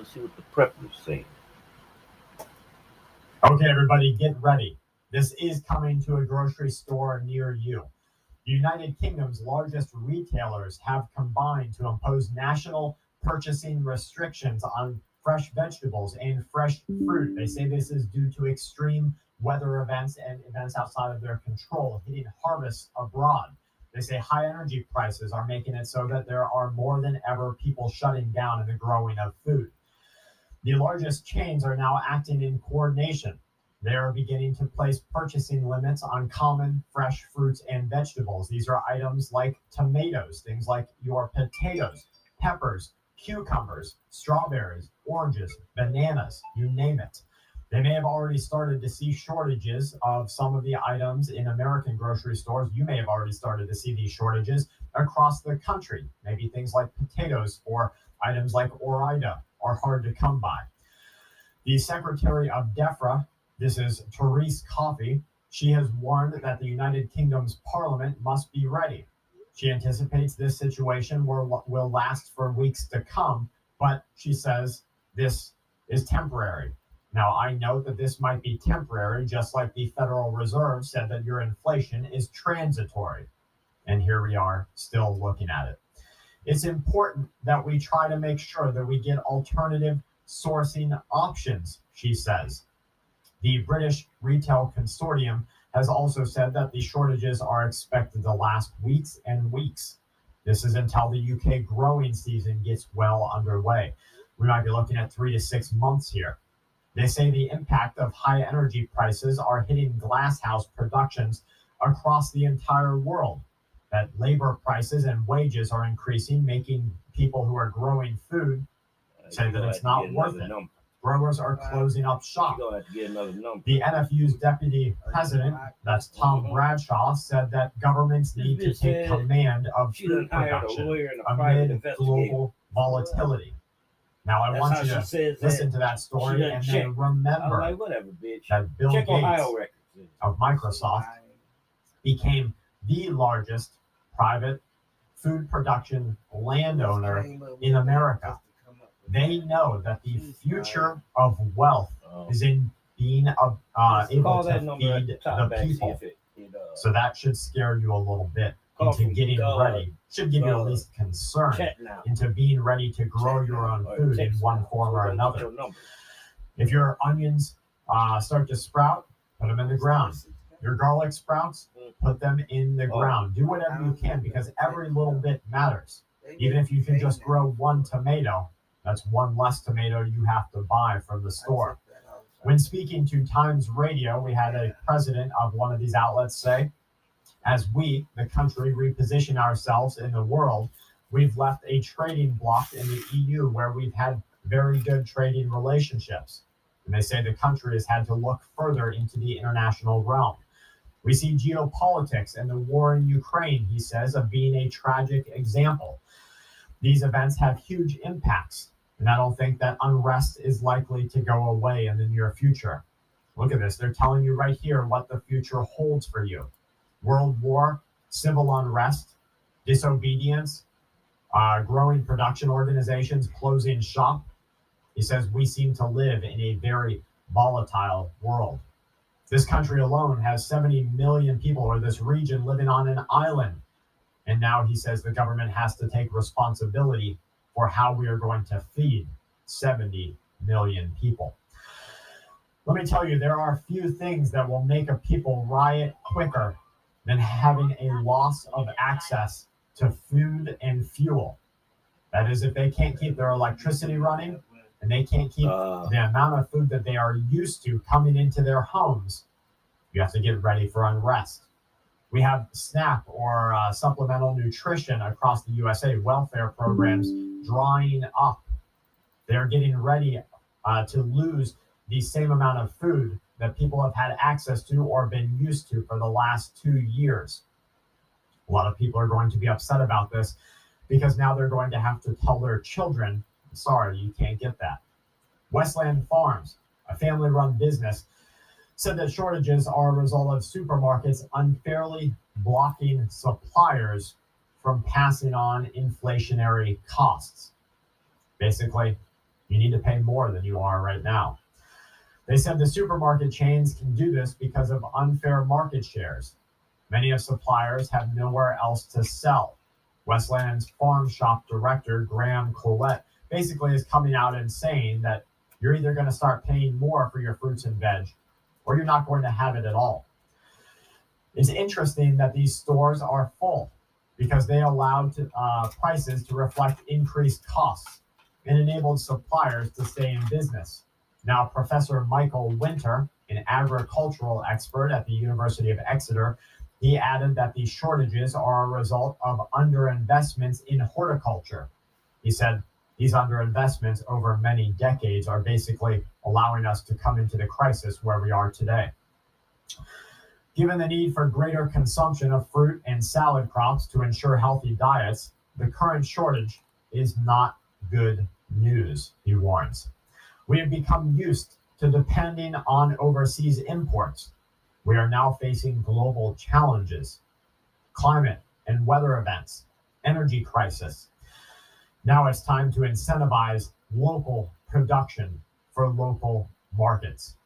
Let's see what the preppers say. Okay, everybody, get ready. This is coming to a grocery store near you. The United Kingdom's largest retailers have combined to impose national purchasing restrictions on fresh vegetables and fresh fruit. They say this is due to extreme weather events and events outside of their control hitting harvests abroad. They say high energy prices are making it so that there are more than ever people shutting down in the growing of food. The largest chains are now acting in coordination. They are beginning to place purchasing limits on common fresh fruits and vegetables. These are items like tomatoes, things like your potatoes, peppers, cucumbers, strawberries, oranges, bananas, you name it. They may have already started to see shortages of some of the items in American grocery stores. You may have already started to see these shortages across the country. Maybe things like potatoes or items like Ore-Ida are hard to come by. The Secretary of DEFRA, this is Therese Coffey, she has warned that the United Kingdom's parliament must be ready. She anticipates this situation will, will last for weeks to come, but she says this is temporary. Now, I note that this might be temporary, just like the Federal Reserve said that your inflation is transitory. And here we are still looking at it. It's important that we try to make sure that we get alternative sourcing options, she says. The British Retail Consortium has also said that the shortages are expected to last weeks and weeks. This is until the UK growing season gets well underway. We might be looking at three to six months here. They say the impact of high energy prices are hitting glasshouse productions across the entire world. That labor prices and wages are increasing, making people who are growing food uh, say that it's not worth it. Number. Growers are closing up shop. Gonna get another number. The NFU's deputy president, that's Tom Bradshaw, said that governments need to take command of food production lawyer and a private amid global volatility. Now, I That's want you to listen that. to that story and checked. then I was remember like, whatever, bitch. that Bill Check Gates of Microsoft became the largest private food production landowner in America. They know that the future of wealth Oh. is in being uh, uh, Just able to that number at feed the people. it, it, So that should scare you a little bit into getting ready. Should give you at least concern into being ready to grow your own food in one form or another. If your onions uh, start to sprout, put them in the ground. Your garlic sprouts, put them in the Oh. ground. Do whatever you can because every little bit matters. Even if you can just grow one tomato, that's one less tomato you have to buy from the store. When speaking to Times Radio, we had a president of one of these outlets say, as we, the country, reposition ourselves in the world, we've left a trading bloc in the EU where we've had very good trading relationships. And they say the country has had to look further into the international realm. We see geopolitics and the war in Ukraine, he says, of being a tragic example. These events have huge impacts, and I don't think that unrest is likely to go away in the near future. Look at this. They're telling you right here what the future holds for you world war, civil unrest, disobedience, uh, growing production organizations closing shop. He says we seem to live in a very volatile world. This country alone has 70 million people, or this region living on an island. And now he says the government has to take responsibility for how we are going to feed 70 million people. Let me tell you, there are few things that will make a people riot quicker than having a loss of access to food and fuel. That is, if they can't keep their electricity running and they can't keep Uh, the amount of food that they are used to coming into their homes, you have to get ready for unrest. We have SNAP or uh, supplemental nutrition across the USA, welfare programs drying up. They're getting ready uh, to lose the same amount of food that people have had access to or been used to for the last two years. A lot of people are going to be upset about this because now they're going to have to tell their children, sorry, you can't get that. Westland Farms, a family run business, said that shortages are a result of supermarkets unfairly blocking suppliers from passing on inflationary costs. Basically, You need to pay more than you are right now. They said the supermarket chains can do this because of unfair market shares. Many of suppliers have nowhere else to sell. Westland's farm shop director, Graham Collette, basically is coming out and saying that you're either going to start paying more for your fruits and veg or you're not going to have it at all. It's interesting that these stores are full because they allowed to, uh, prices to reflect increased costs and enabled suppliers to stay in business. Now, Professor Michael Winter, an agricultural expert at the University of Exeter, he added that these shortages are a result of underinvestments in horticulture. He said these underinvestments over many decades are basically allowing us to come into the crisis where we are today. Given the need for greater consumption of fruit and salad crops to ensure healthy diets, the current shortage is not good news, he warns. We have become used to depending on overseas imports. We are now facing global challenges, climate and weather events, energy crisis. Now it's time to incentivize local production for local markets.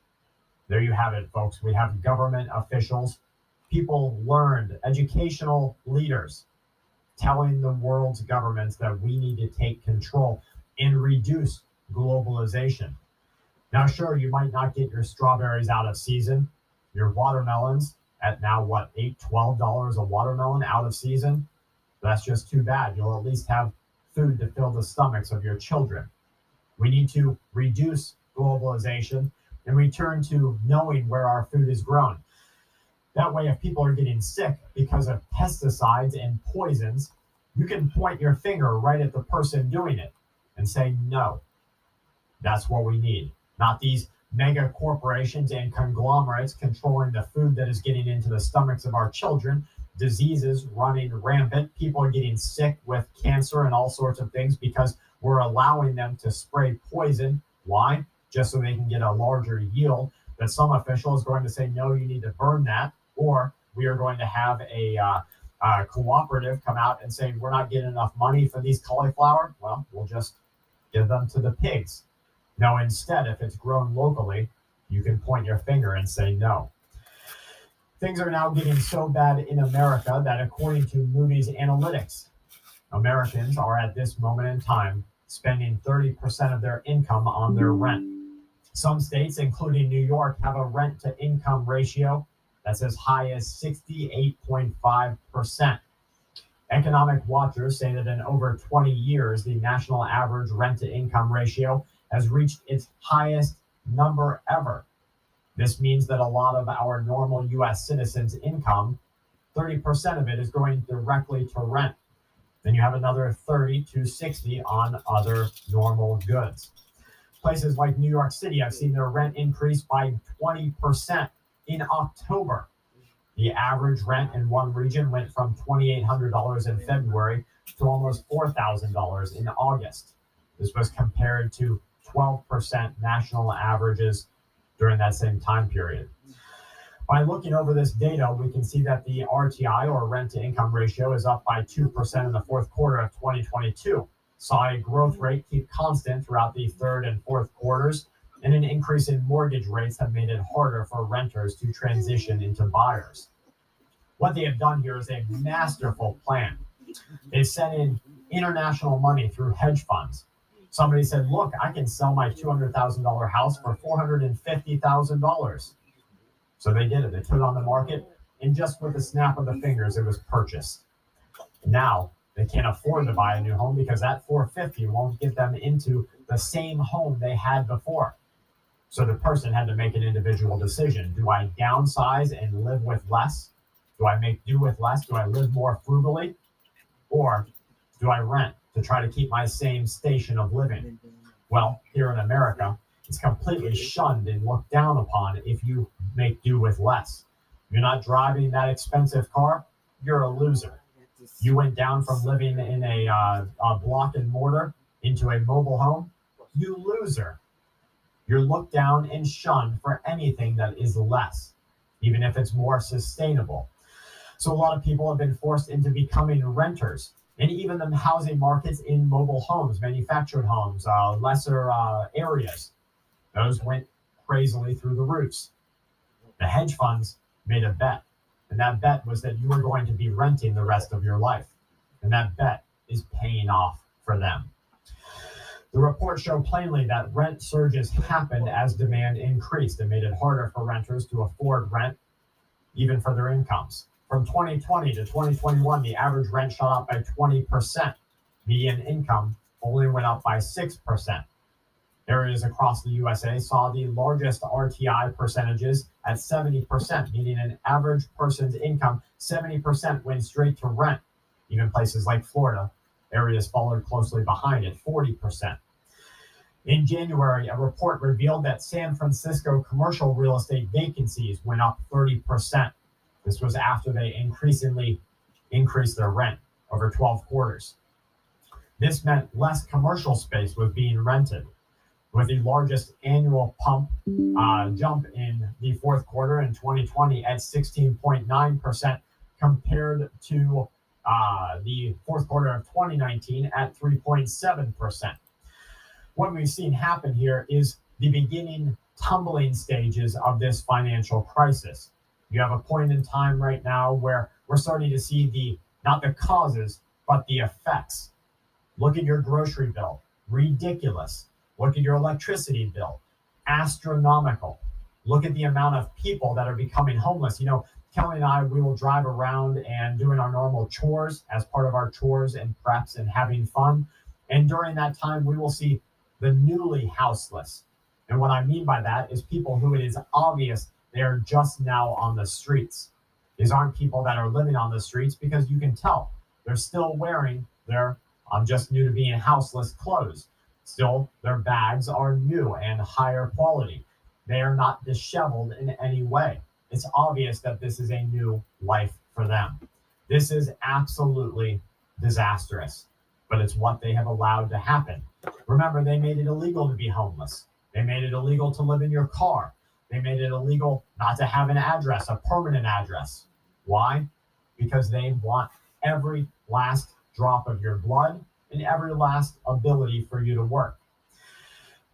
There you have it, folks. We have government officials, people learned, educational leaders telling the world's governments that we need to take control and reduce globalization. Now, sure, you might not get your strawberries out of season, your watermelons at now what, eight, twelve dollars a watermelon out of season. That's just too bad. You'll at least have food to fill the stomachs of your children. We need to reduce globalization and return to knowing where our food is grown. That way, if people are getting sick because of pesticides and poisons, you can point your finger right at the person doing it and say, no. That's what we need. Not these mega corporations and conglomerates controlling the food that is getting into the stomachs of our children, diseases running rampant, people are getting sick with cancer and all sorts of things because we're allowing them to spray poison. Why? Just so they can get a larger yield. But some official is going to say, no, you need to burn that, or we are going to have a uh, cooperative come out and say, we're not getting enough money for these cauliflower. Well, we'll just give them to the pigs. Now, instead, if it's grown locally, you can point your finger and say no. Things are now getting so bad in America that, according to Moody's Analytics, Americans are at this moment in time spending 30% of their income on their rent. Some states, including New York, have a rent to income ratio that's as high as 68.5%. Economic watchers say that in over 20 years, the national average rent to income ratio has reached its highest number ever. This means that a lot of our normal US citizens' income, 30% of it is going directly to rent. Then you have another 30 to 60 on other normal goods. Places like New York City I've seen their rent increase by 20% in October. The average rent in one region went from $2,800 in February to almost $4,000 in August. This was compared to 12% national averages during that same time period. By looking over this data, we can see that the RTI or rent to income ratio is up by 2% in the fourth quarter of 2022. Saw a growth rate keep constant throughout the third and fourth quarters, and an increase in mortgage rates have made it harder for renters to transition into buyers. What they have done here is a masterful plan. They've sent in international money through hedge funds somebody said, Look, I can sell my $200,000 house for $450,000. So they did it. They put it on the market, and just with a snap of the fingers, it was purchased. Now they can't afford to buy a new home because that 450 won't get them into the same home they had before. So the person had to make an individual decision. Do I downsize and live with less? Do I make do with less? Do I live more frugally? Or do I rent to try to keep my same station of living. Well, here in America, it's completely shunned and looked down upon if you make do with less. You're not driving that expensive car, you're a loser. You went down from living in a, uh, a block and mortar into a mobile home, you loser. You're looked down and shunned for anything that is less, even if it's more sustainable. So a lot of people have been forced into becoming renters And even the housing markets in mobile homes, manufactured homes, uh, lesser uh, areas, those went crazily through the roofs. The hedge funds made a bet, and that bet was that you were going to be renting the rest of your life. And that bet is paying off for them. The report showed plainly that rent surges happened as demand increased and made it harder for renters to afford rent, even for their incomes. From 2020 to 2021, the average rent shot up by 20%. Median income only went up by 6%. Areas across the USA saw the largest RTI percentages at 70%, meaning an average person's income, 70% went straight to rent. Even places like Florida, areas followed closely behind at 40%. In January, a report revealed that San Francisco commercial real estate vacancies went up 30%. This was after they increasingly increased their rent over 12 quarters. This meant less commercial space was being rented, with the largest annual pump uh, jump in the fourth quarter in 2020 at 16.9% compared to uh, the fourth quarter of 2019 at 3.7%. What we've seen happen here is the beginning tumbling stages of this financial crisis. You have a point in time right now where we're starting to see the not the causes, but the effects. Look at your grocery bill, ridiculous. Look at your electricity bill, astronomical. Look at the amount of people that are becoming homeless. You know, Kelly and I, we will drive around and doing our normal chores as part of our chores and preps and having fun. And during that time, we will see the newly houseless. And what I mean by that is people who it is obvious they are just now on the streets. These aren't people that are living on the streets because you can tell they're still wearing their I'm just new to being houseless clothes. Still, their bags are new and higher quality. They are not disheveled in any way. It's obvious that this is a new life for them. This is absolutely disastrous, but it's what they have allowed to happen. Remember, they made it illegal to be homeless. They made it illegal to live in your car. They made it illegal not to have an address, a permanent address. Why? Because they want every last drop of your blood and every last ability for you to work.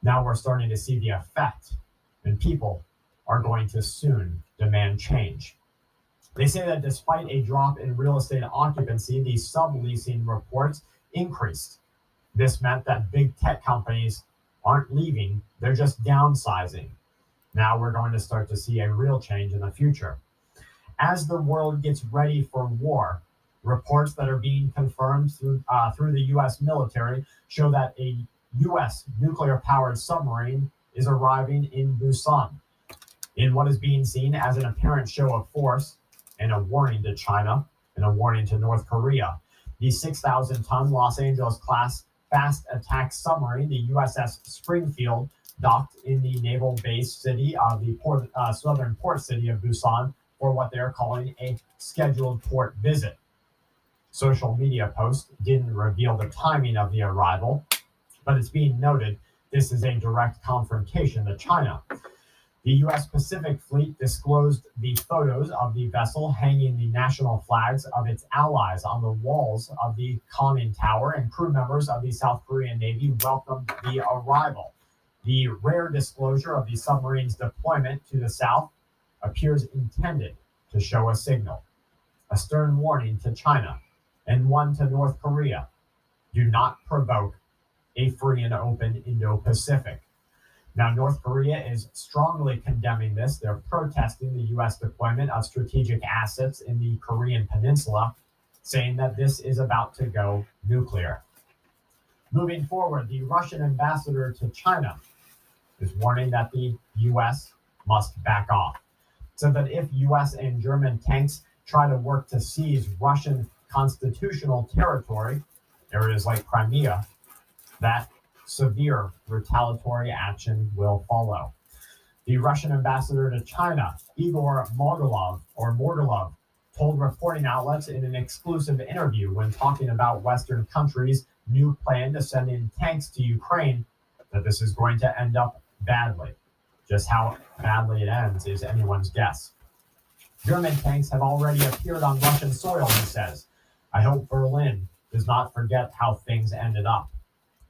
Now we're starting to see the effect, and people are going to soon demand change. They say that despite a drop in real estate occupancy, the subleasing reports increased. This meant that big tech companies aren't leaving, they're just downsizing. Now we're going to start to see a real change in the future. As the world gets ready for war, reports that are being confirmed through, uh, through the US military show that a US nuclear powered submarine is arriving in Busan. In what is being seen as an apparent show of force and a warning to China and a warning to North Korea, the 6,000 ton Los Angeles class fast attack submarine, the USS Springfield, docked in the naval base city of the port, uh, southern port city of Busan for what they're calling a scheduled port visit. Social media posts didn't reveal the timing of the arrival, but it's being noted this is a direct confrontation to China. The U.S. Pacific Fleet disclosed the photos of the vessel hanging the national flags of its allies on the walls of the conning tower, and crew members of the South Korean Navy welcomed the arrival. The rare disclosure of the submarine's deployment to the south appears intended to show a signal, a stern warning to China, and one to North Korea do not provoke a free and open Indo Pacific. Now, North Korea is strongly condemning this. They're protesting the U.S. deployment of strategic assets in the Korean Peninsula, saying that this is about to go nuclear. Moving forward, the Russian ambassador to China is warning that the U.S. must back off. So that if U.S. and German tanks try to work to seize Russian constitutional territory, areas like Crimea, that severe retaliatory action will follow. The Russian ambassador to China, Igor Morgulov, or Morgulov, told reporting outlets in an exclusive interview when talking about Western countries' new plan to send in tanks to Ukraine that this is going to end up badly. Just how badly it ends is anyone's guess. German tanks have already appeared on Russian soil, he says. I hope Berlin does not forget how things ended up.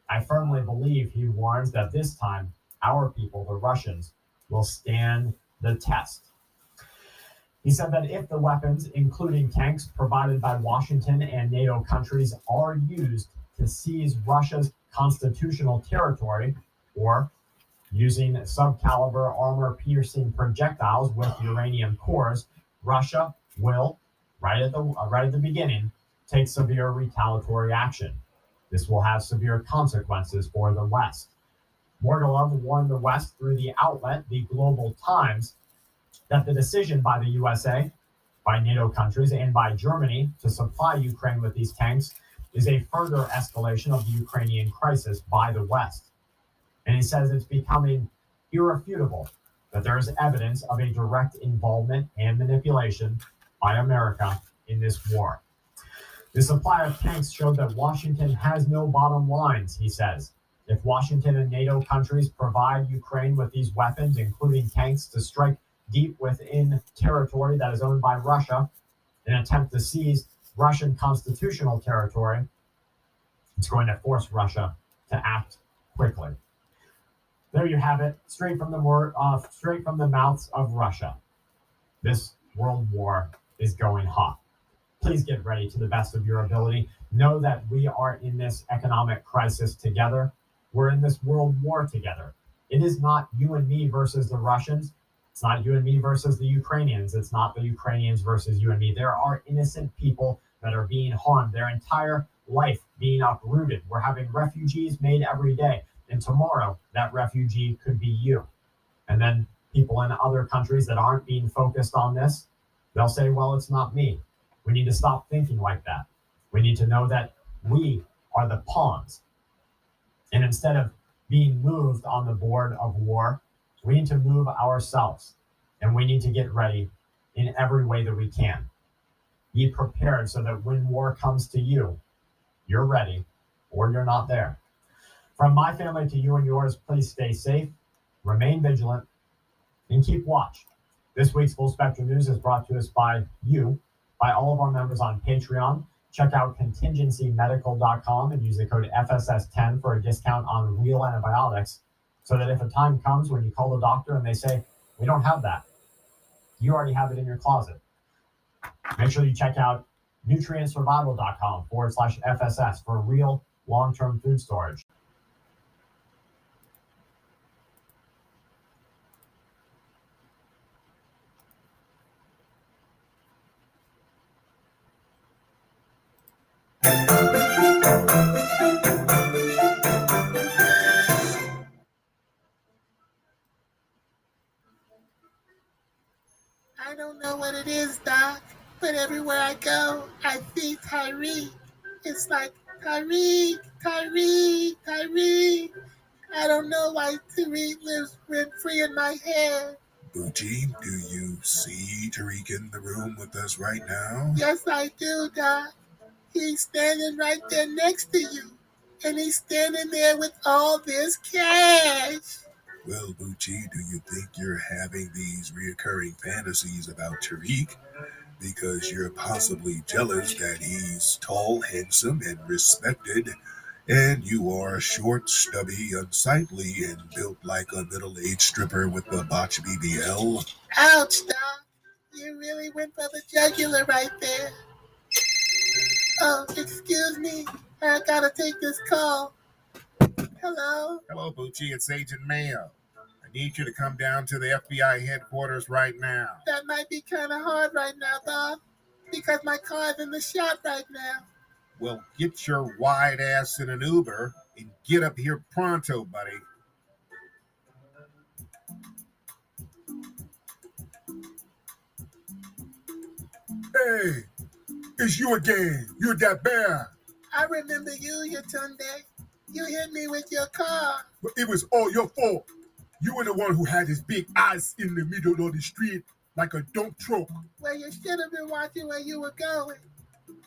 I firmly believe, he warns, that this time our people, the Russians, will stand the test. He said that if the weapons, including tanks provided by Washington and NATO countries, are used to seize Russia's constitutional territory or using subcaliber armor piercing projectiles with uranium cores, Russia will, right at the uh, right at the beginning, take severe retaliatory action. This will have severe consequences for the West. Morgulov warned the West through the outlet, the Global Times, that the decision by the USA, by NATO countries, and by Germany to supply Ukraine with these tanks is a further escalation of the Ukrainian crisis by the West. And he says it's becoming irrefutable that there is evidence of a direct involvement and manipulation by America in this war. The supply of tanks showed that Washington has no bottom lines, he says. If Washington and NATO countries provide Ukraine with these weapons, including tanks, to strike deep within territory that is owned by Russia, an attempt to seize Russian constitutional territory, it's going to force Russia to act quickly. There you have it, straight from the word, uh, straight from the mouths of Russia. This world war is going hot. Please get ready to the best of your ability. Know that we are in this economic crisis together. We're in this world war together. It is not you and me versus the Russians. It's not you and me versus the Ukrainians. It's not the Ukrainians versus you and me. There are innocent people that are being harmed, their entire life being uprooted. We're having refugees made every day. And tomorrow, that refugee could be you. And then people in other countries that aren't being focused on this, they'll say, well, it's not me. We need to stop thinking like that. We need to know that we are the pawns. And instead of being moved on the board of war, we need to move ourselves. And we need to get ready in every way that we can. Be prepared so that when war comes to you, you're ready or you're not there. From my family to you and yours, please stay safe, remain vigilant, and keep watch. This week's Full Spectrum News is brought to us by you, by all of our members on Patreon. Check out contingencymedical.com and use the code FSS10 for a discount on real antibiotics so that if a time comes when you call the doctor and they say, We don't have that, you already have it in your closet. Make sure you check out nutrientsurvival.com forward slash FSS for real long term food storage. Tyreek. It's like Tyreek, Tyreek, Tyreek. I don't know why Tariq lives rent free in my head. Booty, do you see Tariq in the room with us right now? Yes, I do, Doc. He's standing right there next to you. And he's standing there with all this cash. Well, Boochie, do you think you're having these reoccurring fantasies about Tariq because you're possibly jealous that he's tall, handsome, and respected, and you are short, stubby, unsightly, and built like a middle-aged stripper with a botch BBL? Ouch, Doc. You really went for the jugular right there. Oh, excuse me. I gotta take this call. Hello? Hello, Boochie. It's Agent Mayo. I need you to come down to the FBI headquarters right now. That might be kind of hard right now, Doc, because my car's in the shop right now. Well, get your wide ass in an Uber and get up here pronto, buddy. Hey, it's you again. You're that bear. I remember you, Yatunde. You hit me with your car. But it was all your fault. You were the one who had his big eyes in the middle of the street like a dump truck. Well, you should have been watching where you were going.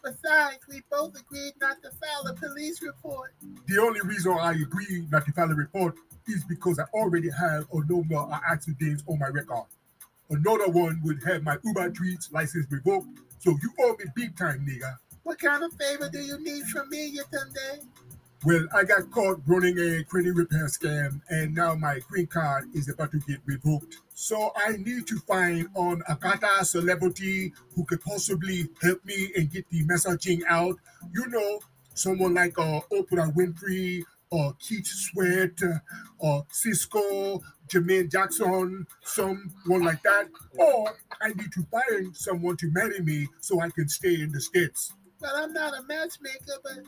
Besides, we both agreed not to file a police report. The only reason I agreed not to file a report is because I already have a number of accidents on my record. Another one would have my Uber Treats license revoked, so you owe me big time, nigga. What kind of favor do you need from me, Yatunde? Well, I got caught running a credit repair scam, and now my green card is about to get revoked. So I need to find an Akata celebrity who could possibly help me and get the messaging out. You know, someone like uh, Oprah Winfrey, or Keith Sweat, uh, or Sisqó, Jermaine Jackson, someone like that. Or I need to find someone to marry me so I can stay in the States. Well, I'm not a matchmaker, but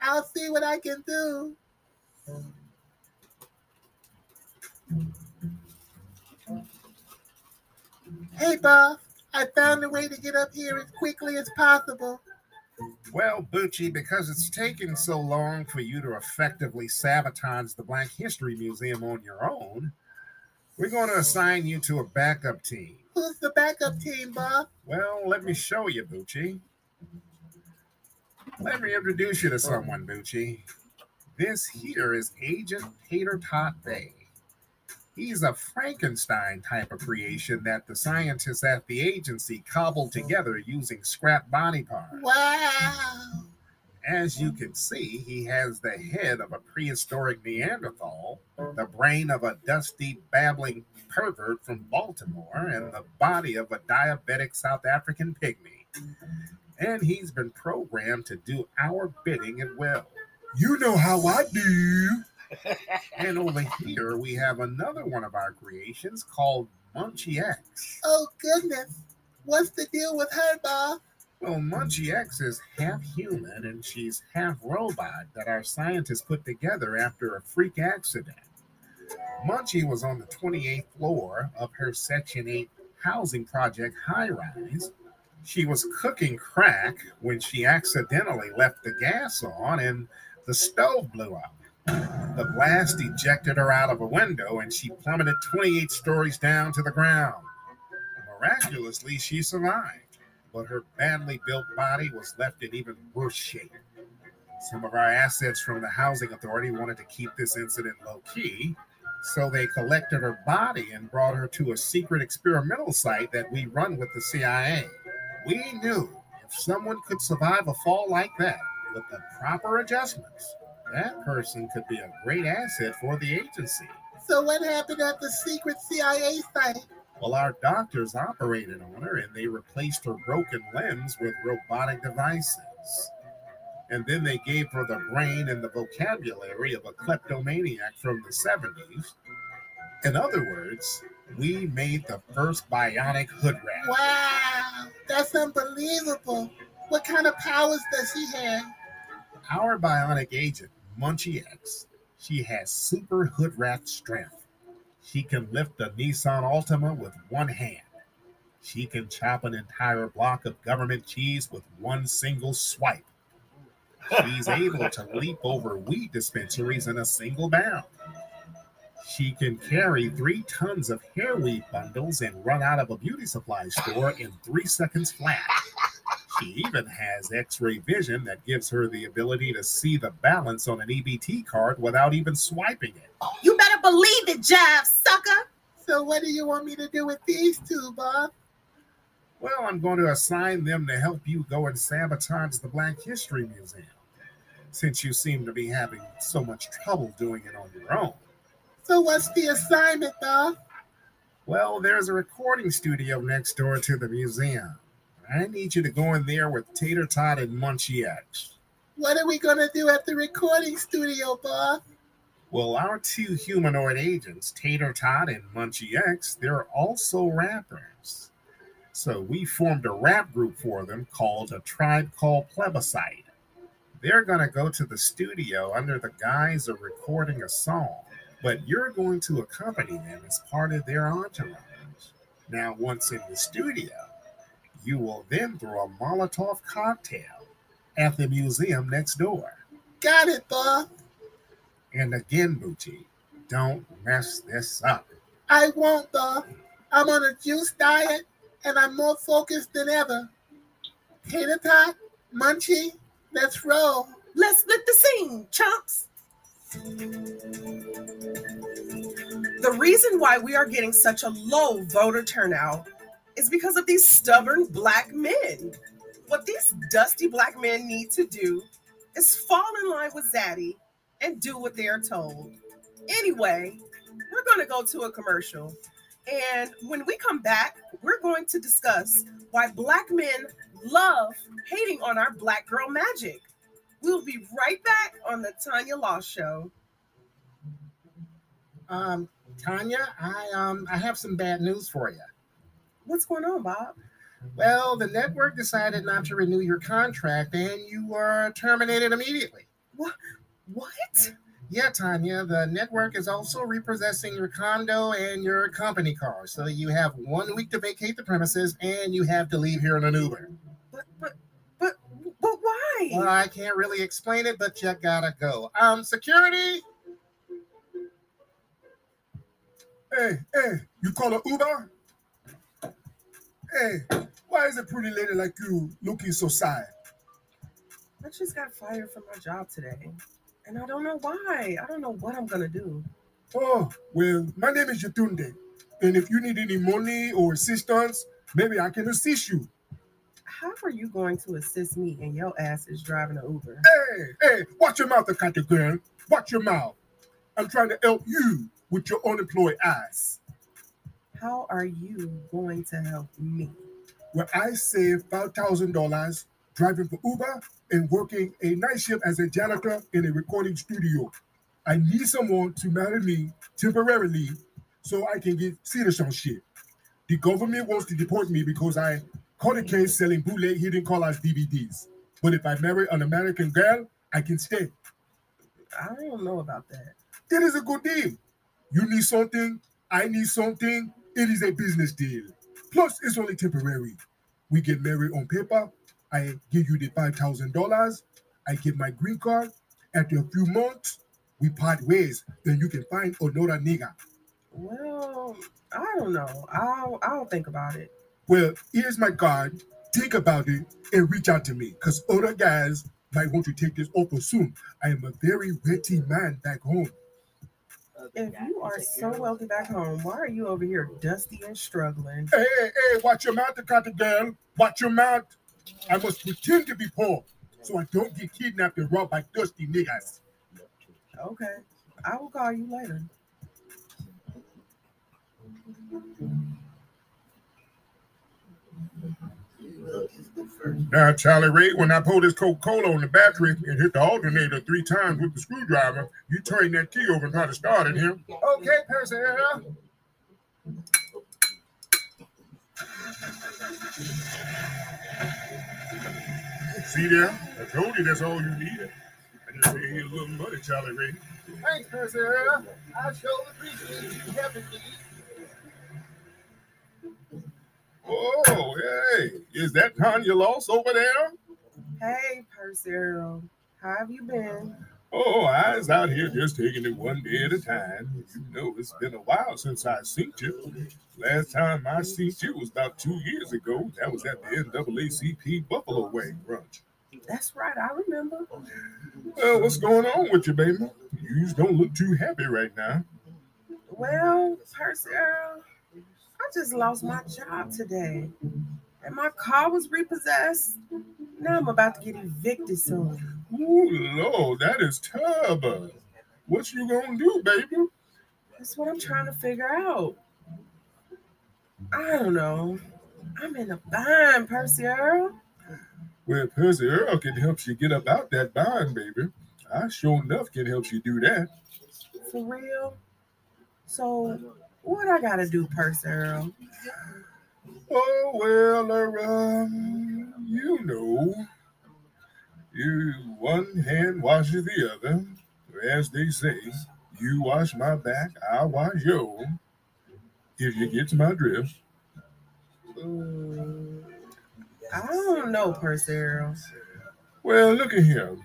I'll see what I can do. Hey, Bob. I found a way to get up here as quickly as possible. Well, Boochie, because it's taken so long for you to effectively sabotage the Black History Museum on your own, we're going to assign you to a backup team. Who's the backup team, Bob? Well, let me show you, Boochie. Let me introduce you to someone, Boochie. This here is Agent Tater Tot Bay. He's a Frankenstein type of creation that the scientists at the agency cobbled together using scrap body parts. Wow. As you can see, he has the head of a prehistoric Neanderthal, the brain of a dusty, babbling pervert from Baltimore, and the body of a diabetic South African pygmy. And he's been programmed to do our bidding at will. You know how I do. And over here, we have another one of our creations called Munchie X. Oh, goodness. What's the deal with her, Bob? Well, Munchie X is half human and she's half robot that our scientists put together after a freak accident. Munchie was on the 28th floor of her Section 8 housing project high rise. She was cooking crack when she accidentally left the gas on and the stove blew up. The blast ejected her out of a window and she plummeted 28 stories down to the ground. Miraculously, she survived, but her badly built body was left in even worse shape. Some of our assets from the housing authority wanted to keep this incident low key, so they collected her body and brought her to a secret experimental site that we run with the CIA. We knew if someone could survive a fall like that with the proper adjustments, that person could be a great asset for the agency. So, what happened at the secret CIA site? Well, our doctors operated on her and they replaced her broken limbs with robotic devices. And then they gave her the brain and the vocabulary of a kleptomaniac from the 70s. In other words, we made the first bionic hood rat. Wow, that's unbelievable. What kind of powers does she have? Our bionic agent, Munchie X, she has super hood rat strength. She can lift a Nissan Altima with one hand. She can chop an entire block of government cheese with one single swipe. She's able to leap over weed dispensaries in a single bound. She can carry three tons of hair weave bundles and run out of a beauty supply store in three seconds flat. She even has x ray vision that gives her the ability to see the balance on an EBT card without even swiping it. You better believe it, Jive, sucker. So, what do you want me to do with these two, Bob? Well, I'm going to assign them to help you go and sabotage the Black History Museum, since you seem to be having so much trouble doing it on your own. So, what's the assignment, Bob? Well, there's a recording studio next door to the museum. I need you to go in there with Tater Tot and Munchie X. What are we going to do at the recording studio, Bob? Well, our two humanoid agents, Tater Tot and Munchie X, they're also rappers. So we formed a rap group for them called a Tribe Called Plebiscite. They're going to go to the studio under the guise of recording a song, but you're going to accompany them as part of their entourage. Now, once in the studio, you will then throw a Molotov cocktail at the museum next door. Got it, Bob. And again, Boochie, don't mess this up. I won't, Bob. I'm on a juice diet and I'm more focused than ever. Tater tot, munchie, let's roll. Let's split the scene, chumps. The reason why we are getting such a low voter turnout is because of these stubborn black men. What these dusty black men need to do is fall in line with Zaddy and do what they are told. Anyway, we're going to go to a commercial. And when we come back, we're going to discuss why black men love hating on our black girl magic. We'll be right back on the Tanya Law Show. Um, Tanya, I um I have some bad news for you. What's going on, Bob? Well, the network decided not to renew your contract and you were terminated immediately. What? Yeah, Tanya, the network is also repossessing your condo and your company car. So you have one week to vacate the premises and you have to leave here in an Uber. But but but but why? Well, I can't really explain it, but you gotta go. Um, security. Hey, hey, you call a Uber? Hey, why is a pretty lady like you looking so sad? I just got fired from my job today. And I don't know why. I don't know what I'm gonna do. Oh, well, my name is Yatunde. And if you need any money or assistance, maybe I can assist you. How are you going to assist me and your ass is driving an Uber? Hey, hey, watch your mouth, Akata girl. Watch your mouth. I'm trying to help you with your unemployed ass. How are you going to help me? Where I saved $5,000 driving for Uber and working a night shift as a janitor in a recording studio. I need someone to marry me temporarily so I can get citizenship. The government wants to deport me because I caught a case selling bootleg hidden colors DVDs. But if I marry an American girl, I can stay. I don't know about that. It is a good deal. You need something, I need something. It is a business deal. Plus, it's only temporary. We get married on paper. I give you the five thousand dollars. I get my green card. After a few months, we part ways. Then you can find another nigga. Well, I don't know. I'll I'll think about it. Well, here's my card. Think about it and reach out to me, cause other guys might want to take this offer soon. I am a very witty man back home. If you are so wealthy back home, why are you over here dusty and struggling? Hey, hey, hey, watch your mouth, Akata girl. Watch your mouth. I must pretend to be poor so I don't get kidnapped and robbed by dusty niggas. Okay. I will call you later. Now, Charlie Ray, when I pulled this Coca-Cola on the battery and hit the alternator three times with the screwdriver, you turn that key over and try to start it here. Okay, Perseverance. See there? I told you that's all you needed. I just paid you a little money, Charlie Ray. Thanks, Perseverance. I sure appreciate you helping me. Oh, hey, is that Tanya Loss over there? Hey, Percy Earl. How have you been? Oh, I was out here just taking it one day at a time. You know, it's been a while since I seen you. Last time I seen you was about two years ago. That was at the NAACP Buffalo Wing brunch. That's right, I remember. Well, what's going on with you, baby? You just don't look too happy right now. Well, Percy Earl, I just lost my job today. And my car was repossessed. Now I'm about to get evicted soon. Ooh, Lord, that is terrible. What you gonna do, baby? That's what I'm trying to figure out. I don't know. I'm in a bind, Percy Earl. Well, Percy Earl can help you get up out that bind, baby. I sure enough can help you do that. For real? So what I gotta do, Percy Earl? Oh well, um, you know, you one hand washes the other. As they say, you wash my back, I wash yours. If you get to my drift. I don't know, Percy Earl. Well, look at here.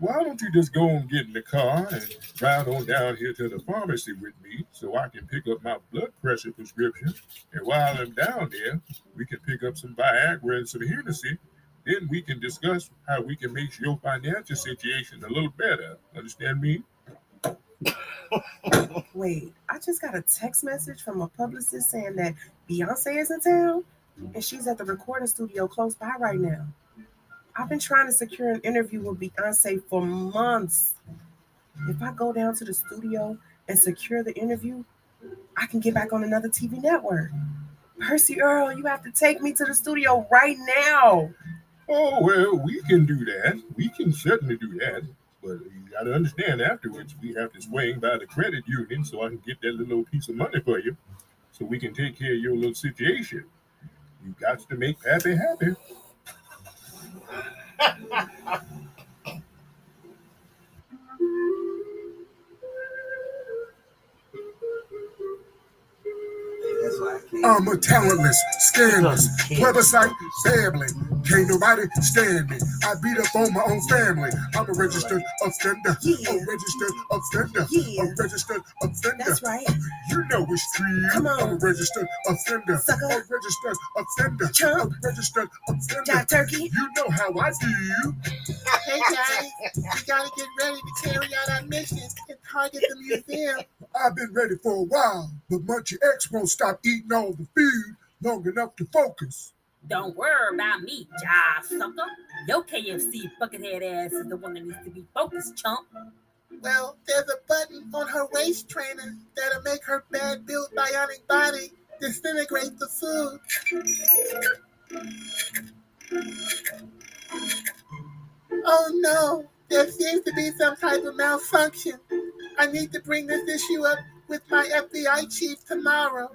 Why don't you just go and get in the car and ride on down here to the pharmacy with me so I can pick up my blood pressure prescription? And while I'm down there, we can pick up some Viagra and some Hennessy. Then we can discuss how we can make your financial situation a little better. Understand me? Wait, I just got a text message from a publicist saying that Beyonce is in town and she's at the recording studio close by right now. I've been trying to secure an interview with Beyonce for months. If I go down to the studio and secure the interview, I can get back on another TV network. Percy Earl, you have to take me to the studio right now. Oh, well, we can do that. We can certainly do that. But you got to understand afterwards, we have to swing by the credit union so I can get that little piece of money for you so we can take care of your little situation. You got to make Pappy happy. That's why I can't. I'm a talentless, scandalous, website family. Can't nobody stand me. I beat up on my own family. I'm a registered offender. Yeah. A registered offender. Yeah. A registered offender. That's right. You know it's true. Come on. I'm a registered offender. Sucker. A registered offender. Chump. A registered offender. Jack Turkey. You know how I do. Hey guys, we gotta get ready to carry out our mission and target the museum. I've been ready for a while, but Munchie X won't stop eating all the food long enough to focus. Don't worry about me, jive sucker. Your KFC buckethead ass is the one that needs to be focused, chump. Well, there's a button on her waist trainer that'll make her bad built bionic body disintegrate the food. Oh no, there seems to be some type of malfunction. I need to bring this issue up with my FBI chief tomorrow.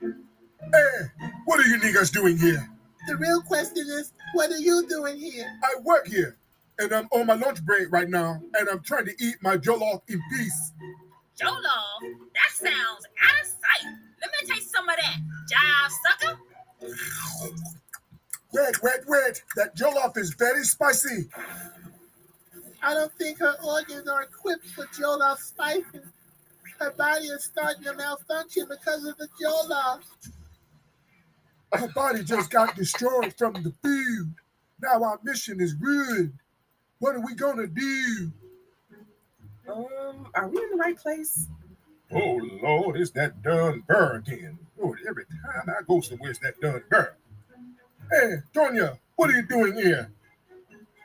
Hey, what are you niggas doing here? The real question is, what are you doing here? I work here, and I'm on my lunch break right now, and I'm trying to eat my jollof in peace. Jollof, that sounds out of sight. Let me taste some of that, jive sucker. Wait, wait, wait! That jollof is very spicy. I don't think her organs are equipped for Jollof spices. Her body is starting to malfunction because of the Jollof. Her body just got destroyed from the food. Now our mission is ruined. What are we gonna do? Um, are we in the right place? Oh Lord, it's that done burr again. Lord, every time I go somewhere, it's that done burr. Hey, Tonya, what are you doing here?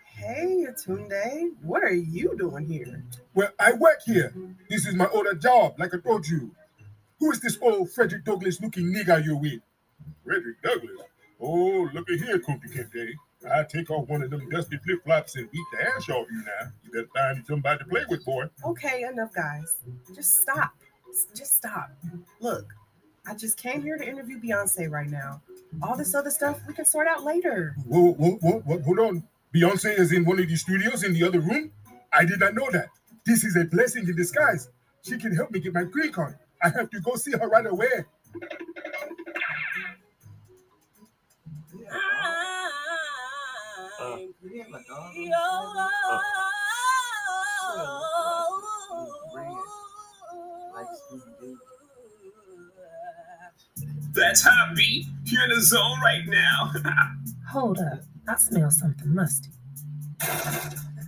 Hey, Atunde, what are you doing here? Well, I work here. This is my other job, like I told you. Who is this old Frederick Douglass looking nigger you're with? Frederick Douglass? Oh, look at here, Kunta Kinte. I take off one of them dusty flip flops and beat the ass off you now. You better find somebody to play with, boy. Okay, enough, guys. Just stop. Just stop. Look, I just came here to interview Beyonce right now. All this other stuff we can sort out later. Whoa, whoa, whoa, whoa, hold on. Beyonce is in one of these studios in the other room? I did not know that. This is a blessing in disguise. She can help me get my green card. I have to go see her right away. That's hot, B. You're in the zone right now. Hold up. I smell something musty. Hey,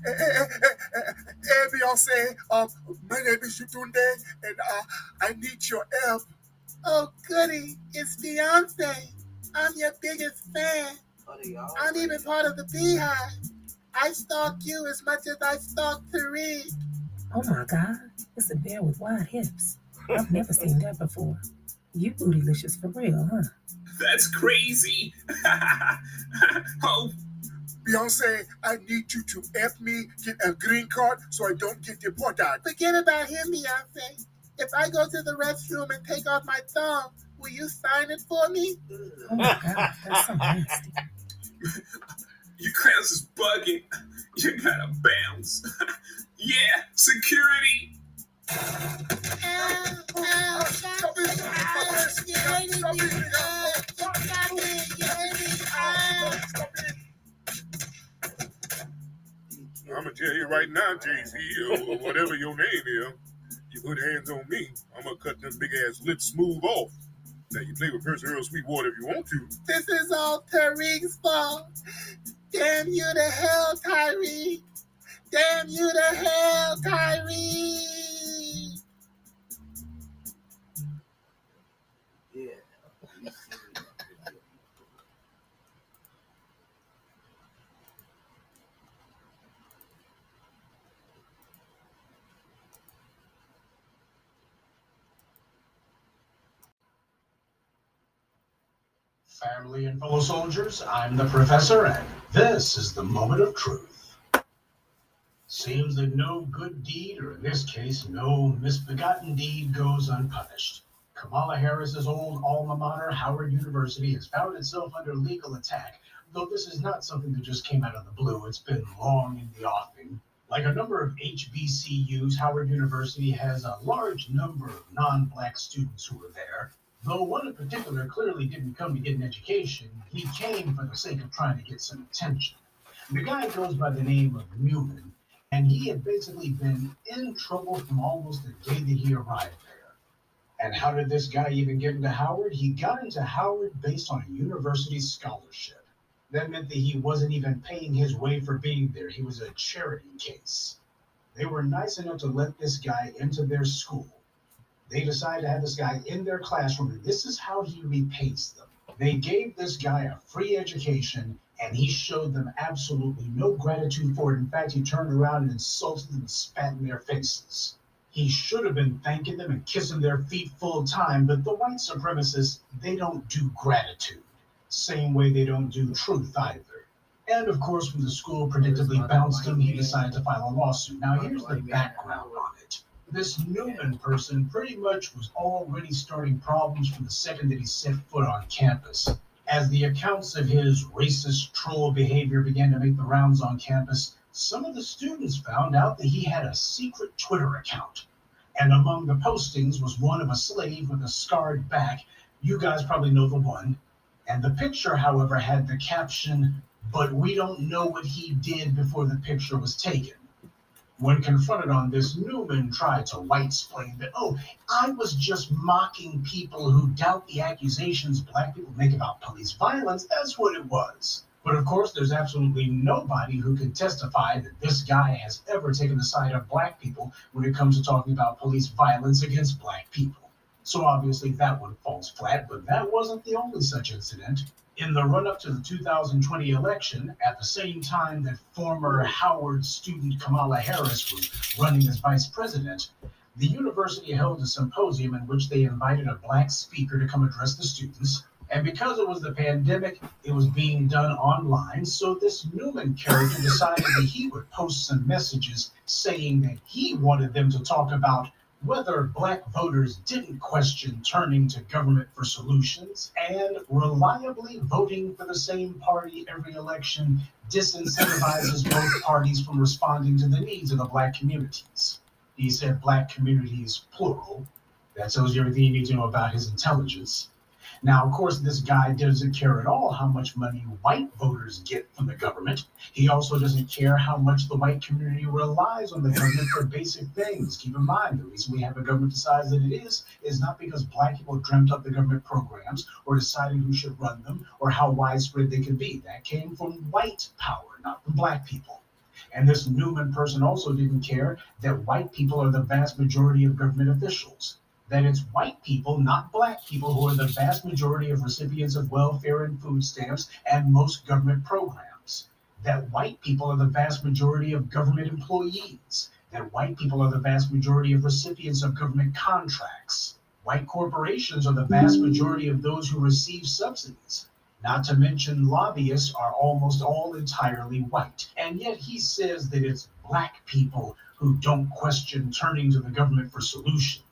hey, hey, hey, hey, Beyonce, um, my name is Shutunde, and uh, I need your help. Oh, goody, it's Beyonce. I'm your biggest fan. Oh, they all- I'm even part of the Beehive. I stalk you as much as I stalk Tariq. Oh my god. It's a bear with wide hips. I've never seen that before. You bootylicious for real, huh? That's crazy. oh, Beyonce, I need you to help me get a green card so I don't get deported. Forget about him, Beyonce. If I go to the restroom and take off my thumb, will you sign it for me? Oh my god, that's so nasty. your crowns is bugging. You gotta bounce. yeah, security. Ow, ow, stop it. Ow, you're hurting me. Ow, stop it. You're hurting me. Ow. I'm gonna tell you right now, Jay Z, or whatever your name is, you put hands on me, I'm gonna cut them big ass lips smooth off. Now you play with Percy Earl Sweetwater if you want to. This is all Tariq's fault. Damn you to hell, Tyreek. Damn you to hell, Tyreek. Yeah. Family and fellow soldiers, I'm the professor, and this is the moment of truth. Seems that no good deed, or in this case, no misbegotten deed, goes unpunished. Kamala Harris's old alma mater, Howard University, has found itself under legal attack, though this is not something that just came out of the blue. It's been long in the offing. Like a number of HBCUs, Howard University has a large number of non black students who are there. Though one in particular clearly didn't come to get an education, he came for the sake of trying to get some attention. The guy goes by the name of Newman, and he had basically been in trouble from almost the day that he arrived there. And how did this guy even get into Howard? He got into Howard based on a university scholarship. That meant that he wasn't even paying his way for being there. He was a charity case. They were nice enough to let this guy into their school. They decided to have this guy in their classroom, and this is how he repays them. They gave this guy a free education, and he showed them absolutely no gratitude for it. In fact, he turned around and insulted them and spat in their faces. He should have been thanking them and kissing their feet full time, but the white supremacists, they don't do gratitude. Same way they don't do truth either. And of course, when the school predictably bounced him, he decided to file a lawsuit. Now, here's the background on it. This Newman person pretty much was already starting problems from the second that he set foot on campus. As the accounts of his racist troll behavior began to make the rounds on campus, some of the students found out that he had a secret Twitter account. And among the postings was one of a slave with a scarred back. You guys probably know the one. And the picture, however, had the caption, But we don't know what he did before the picture was taken. When confronted on this, Newman tried to white explain that, oh, I was just mocking people who doubt the accusations black people make about police violence. That's what it was. But of course, there's absolutely nobody who can testify that this guy has ever taken the side of black people when it comes to talking about police violence against black people. So obviously that one falls flat, but that wasn't the only such incident. In the run up to the 2020 election, at the same time that former Howard student Kamala Harris was running as vice president, the university held a symposium in which they invited a black speaker to come address the students. And because it was the pandemic, it was being done online. So this Newman character decided that he would post some messages saying that he wanted them to talk about whether black voters didn't question turning to government for solutions and reliably voting for the same party every election disincentivizes both parties from responding to the needs of the black communities. He said black communities, plural. That tells you everything you need to know about his intelligence. Now, of course, this guy doesn't care at all how much money white voters get from the government. He also doesn't care how much the white community relies on the government for basic things. Keep in mind, the reason we have a government the size that it is is not because black people dreamt up the government programs or decided who should run them or how widespread they could be. That came from white power, not from black people. And this Newman person also didn't care that white people are the vast majority of government officials that it's white people, not black people, who are the vast majority of recipients of welfare and food stamps and most government programs. That white people are the vast majority of government employees. That white people are the vast majority of recipients of government contracts. White corporations are the vast majority of those who receive subsidies. Not to mention, lobbyists are almost all entirely white. And yet he says that it's black people who don't question turning to the government for solutions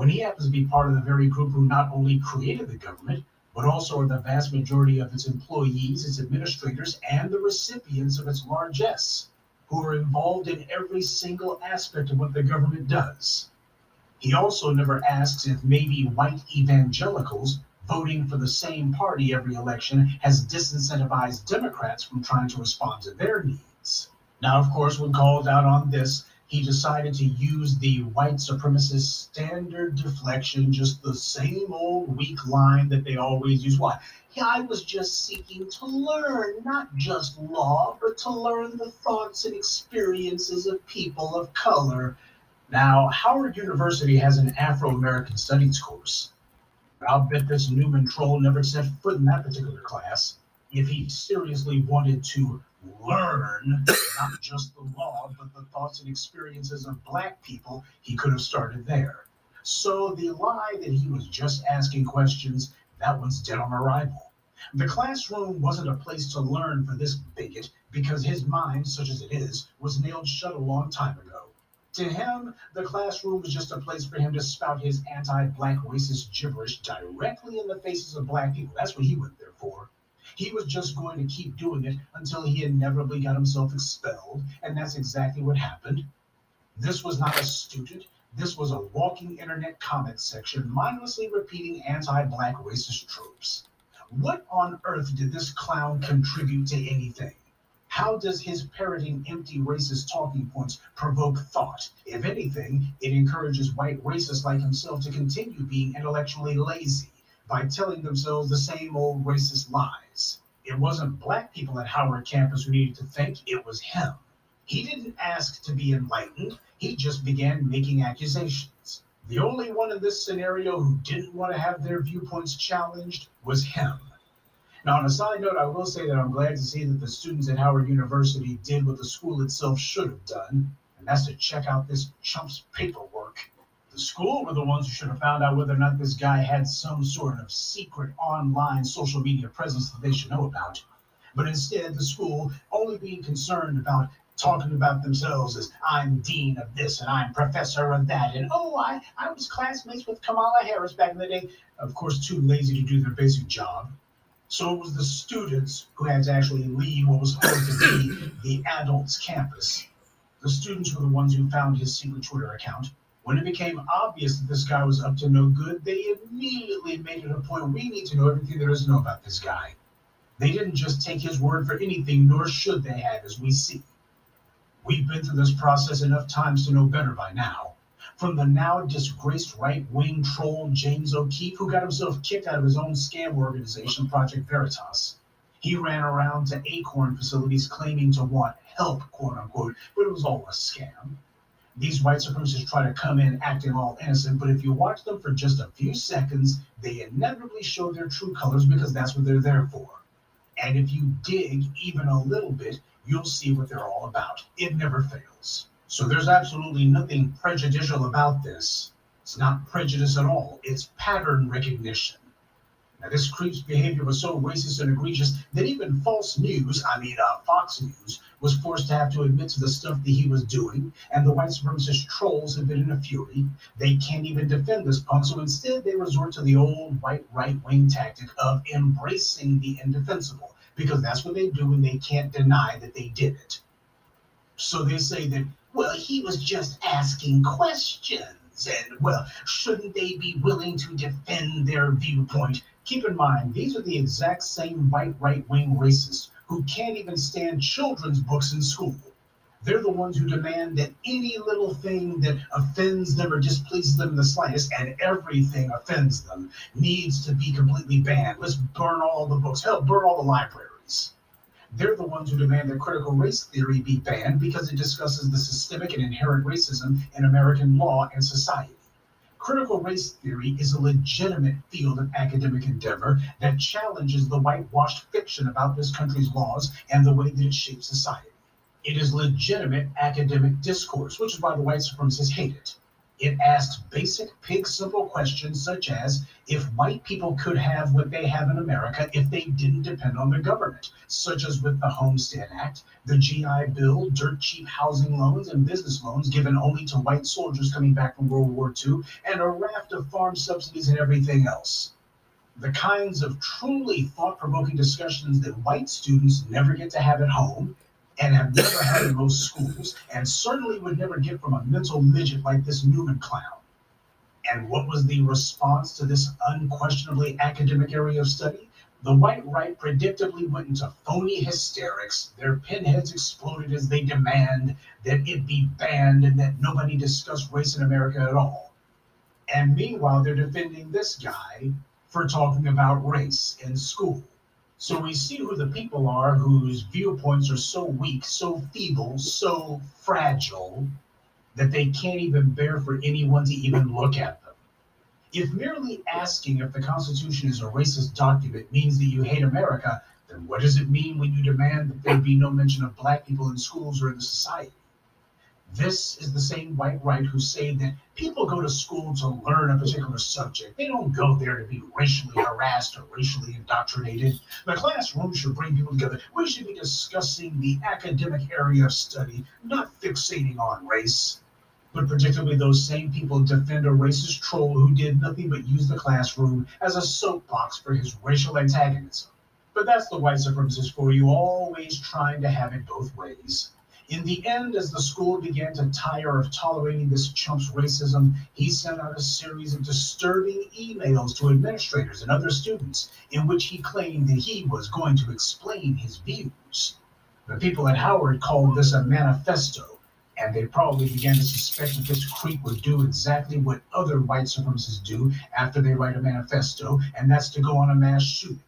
when he happens to be part of the very group who not only created the government, but also are the vast majority of its employees, its administrators, and the recipients of its largesse, who are involved in every single aspect of what the government does. He also never asks if maybe white evangelicals voting for the same party every election has disincentivized Democrats from trying to respond to their needs. Now, of course, when called out on this, he decided to use the white supremacist standard deflection, just the same old weak line that they always use. Why? Yeah, I was just seeking to learn not just law, but to learn the thoughts and experiences of people of color. Now, Howard University has an Afro American Studies course. I'll bet this Newman troll never set foot in that particular class. If he seriously wanted to learn not just the law, but the thoughts and experiences of black people, he could have started there. So the lie that he was just asking questions, that one's dead on arrival. The classroom wasn't a place to learn for this bigot because his mind, such as it is, was nailed shut a long time ago. To him, the classroom was just a place for him to spout his anti black racist gibberish directly in the faces of black people. That's what he went there for. He was just going to keep doing it until he inevitably got himself expelled, and that's exactly what happened. This was not a student. This was a walking internet comment section mindlessly repeating anti black racist tropes. What on earth did this clown contribute to anything? How does his parroting empty racist talking points provoke thought? If anything, it encourages white racists like himself to continue being intellectually lazy by telling themselves the same old racist lies. It wasn't black people at Howard campus who needed to think, it was him. He didn't ask to be enlightened, he just began making accusations. The only one in this scenario who didn't want to have their viewpoints challenged was him. Now, on a side note, I will say that I'm glad to see that the students at Howard University did what the school itself should have done, and that's to check out this chump's paperwork. The school were the ones who should have found out whether or not this guy had some sort of secret online social media presence that they should know about. But instead, the school, only being concerned about talking about themselves as I'm dean of this and I'm professor of that, and oh, I, I was classmates with Kamala Harris back in the day, of course, too lazy to do their basic job. So it was the students who had to actually leave what was supposed to be the adults' campus. The students were the ones who found his secret Twitter account. When it became obvious that this guy was up to no good, they immediately made it a point we need to know everything there is to know about this guy. They didn't just take his word for anything, nor should they have, as we see. We've been through this process enough times to know better by now. From the now disgraced right wing troll James O'Keefe, who got himself kicked out of his own scam organization, Project Veritas. He ran around to Acorn facilities claiming to want help, quote unquote, but it was all a scam. These white supremacists try to come in acting all innocent, but if you watch them for just a few seconds, they inevitably show their true colors because that's what they're there for. And if you dig even a little bit, you'll see what they're all about. It never fails. So there's absolutely nothing prejudicial about this. It's not prejudice at all, it's pattern recognition. Now, this creep's behavior was so racist and egregious that even false news, I mean, uh, Fox News, was forced to have to admit to the stuff that he was doing, and the white supremacist trolls have been in a fury. They can't even defend this punk, so instead they resort to the old white right wing tactic of embracing the indefensible, because that's what they do and they can't deny that they did it. So they say that, well, he was just asking questions. And, well, shouldn't they be willing to defend their viewpoint? Keep in mind, these are the exact same white right wing racists who can't even stand children's books in school. They're the ones who demand that any little thing that offends them or displeases them the slightest, and everything offends them, needs to be completely banned. Let's burn all the books. Hell, burn all the libraries. They're the ones who demand that critical race theory be banned because it discusses the systemic and inherent racism in American law and society. Critical race theory is a legitimate field of academic endeavor that challenges the whitewashed fiction about this country's laws and the way that it shapes society. It is legitimate academic discourse, which is why the white supremacists hate it. It asks basic, pig simple questions such as if white people could have what they have in America if they didn't depend on the government, such as with the Homestead Act, the GI Bill, dirt cheap housing loans, and business loans given only to white soldiers coming back from World War II, and a raft of farm subsidies and everything else. The kinds of truly thought provoking discussions that white students never get to have at home and have never had in most schools, and certainly would never get from a mental midget like this Newman clown. And what was the response to this unquestionably academic area of study? The white right predictably went into phony hysterics. Their pinheads exploded as they demand that it be banned and that nobody discuss race in America at all. And meanwhile, they're defending this guy for talking about race in school. So we see who the people are whose viewpoints are so weak, so feeble, so fragile that they can't even bear for anyone to even look at them. If merely asking if the Constitution is a racist document means that you hate America, then what does it mean when you demand that there be no mention of black people in schools or in the society? This is the same white right who say that people go to school to learn a particular subject. They don't go there to be racially harassed or racially indoctrinated. The classroom should bring people together. We should be discussing the academic area of study, not fixating on race. But particularly those same people defend a racist troll who did nothing but use the classroom as a soapbox for his racial antagonism. But that's the white supremacist for you, always trying to have it both ways. In the end, as the school began to tire of tolerating this chump's racism, he sent out a series of disturbing emails to administrators and other students in which he claimed that he was going to explain his views. The people at Howard called this a manifesto, and they probably began to suspect that this creep would do exactly what other white supremacists do after they write a manifesto, and that's to go on a mass shooting.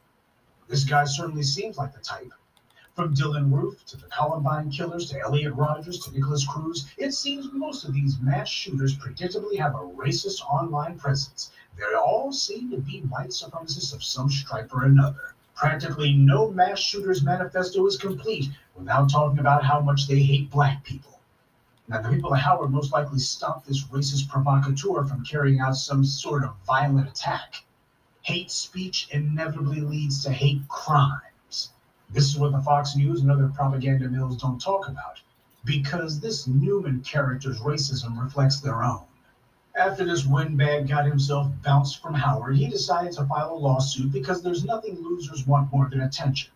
This guy certainly seems like the type. From Dylann Roof to the Columbine killers to Elliot Rogers to Nikolas Cruz, it seems most of these mass shooters predictably have a racist online presence. They all seem to be white supremacists of some stripe or another. Practically no mass shooter's manifesto is complete without talking about how much they hate black people. Now, the people at Howard most likely stopped this racist provocateur from carrying out some sort of violent attack. Hate speech inevitably leads to hate crime. This is what the Fox News and other propaganda mills don't talk about, because this Newman character's racism reflects their own. After this windbag got himself bounced from Howard, he decided to file a lawsuit because there's nothing losers want more than attention.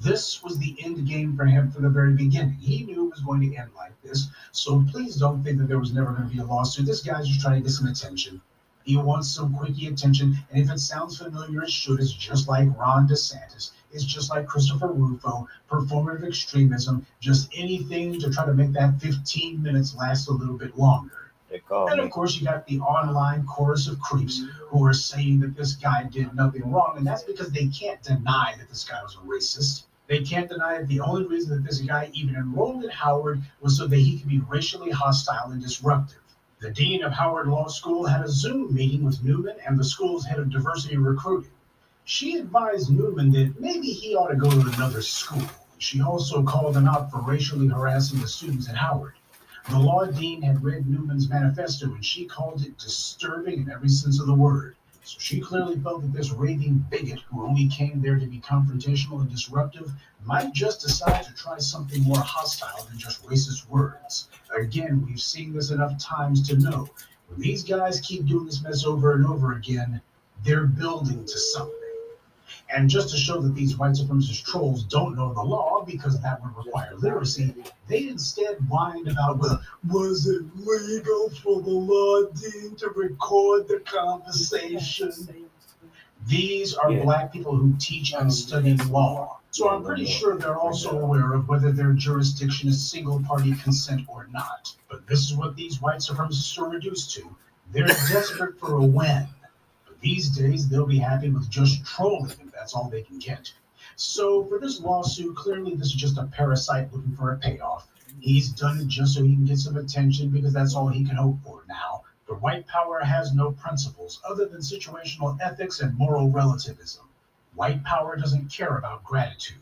This was the end game for him from the very beginning. He knew it was going to end like this, so please don't think that there was never going to be a lawsuit. This guy's just trying to get some attention. He wants some quickie attention, and if it sounds familiar, it should. It's just like Ron DeSantis. It's just like Christopher Rufo, performative extremism, just anything to try to make that 15 minutes last a little bit longer. And of course, you got the online chorus of creeps who are saying that this guy did nothing wrong, and that's because they can't deny that this guy was a racist. They can't deny that the only reason that this guy even enrolled at Howard was so that he could be racially hostile and disruptive. The dean of Howard Law School had a Zoom meeting with Newman and the school's head of diversity recruiting she advised Newman that maybe he ought to go to another school. She also called him out for racially harassing the students at Howard. The law dean had read Newman's manifesto and she called it disturbing in every sense of the word. So she clearly felt that this raving bigot who only came there to be confrontational and disruptive might just decide to try something more hostile than just racist words. Again, we've seen this enough times to know when these guys keep doing this mess over and over again, they're building to something. And just to show that these white supremacist trolls don't know the law because that would require literacy, they instead whine about, well, was it legal for the law dean to record the conversation? These are black people who teach and study law. So I'm pretty sure they're also aware of whether their jurisdiction is single party consent or not. But this is what these white supremacists are reduced to. They're desperate for a win. But These days, they'll be happy with just trolling that's all they can get. So, for this lawsuit, clearly this is just a parasite looking for a payoff. He's done it just so he can get some attention because that's all he can hope for now. But white power has no principles other than situational ethics and moral relativism. White power doesn't care about gratitude.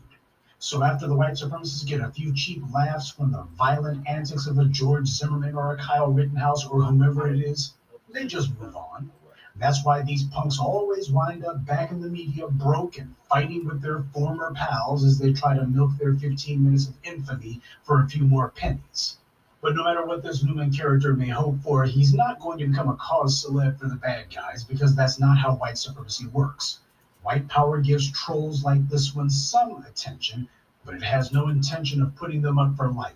So after the white supremacists get a few cheap laughs from the violent antics of a George Zimmerman or a Kyle Rittenhouse or whomever it is, they just move on. That's why these punks always wind up back in the media broke and fighting with their former pals as they try to milk their 15 minutes of infamy for a few more pennies. But no matter what this Newman character may hope for, he's not going to become a cause celeb for the bad guys because that's not how white supremacy works. White power gives trolls like this one some attention, but it has no intention of putting them up for life.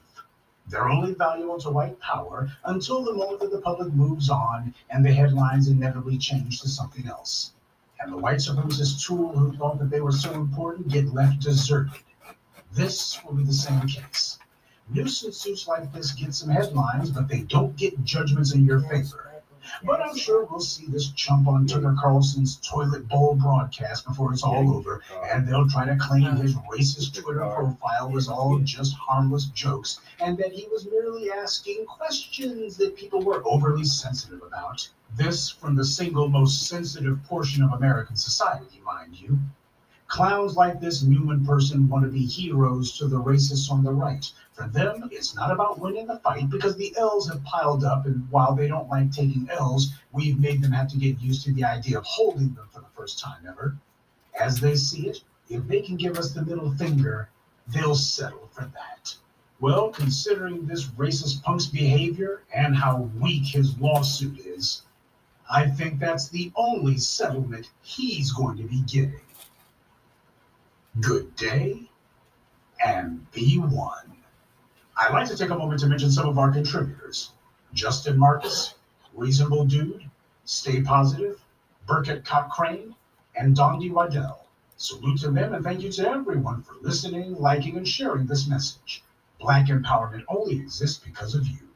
They're only valuable to white power until the moment that the public moves on and the headlines inevitably change to something else. And the white supremacist tool who thought that they were so important get left deserted. This will be the same case. Nuisance suits like this get some headlines, but they don't get judgments in your favor. But I'm sure we'll see this chump on Tucker Carlson's toilet bowl broadcast before it's all over, and they'll try to claim his racist Twitter profile was all just harmless jokes, and that he was merely asking questions that people were overly sensitive about. This from the single most sensitive portion of American society, mind you. Clowns like this Newman person want to be heroes to the racists on the right. For them, it's not about winning the fight because the L's have piled up, and while they don't like taking L's, we've made them have to get used to the idea of holding them for the first time ever. As they see it, if they can give us the middle finger, they'll settle for that. Well, considering this racist punk's behavior and how weak his lawsuit is, I think that's the only settlement he's going to be getting. Good day and be one. I'd like to take a moment to mention some of our contributors Justin Marcus, Reasonable Dude, Stay Positive, Burkett Cochrane, and Dondi Waddell. Salute to them and thank you to everyone for listening, liking, and sharing this message. Black empowerment only exists because of you.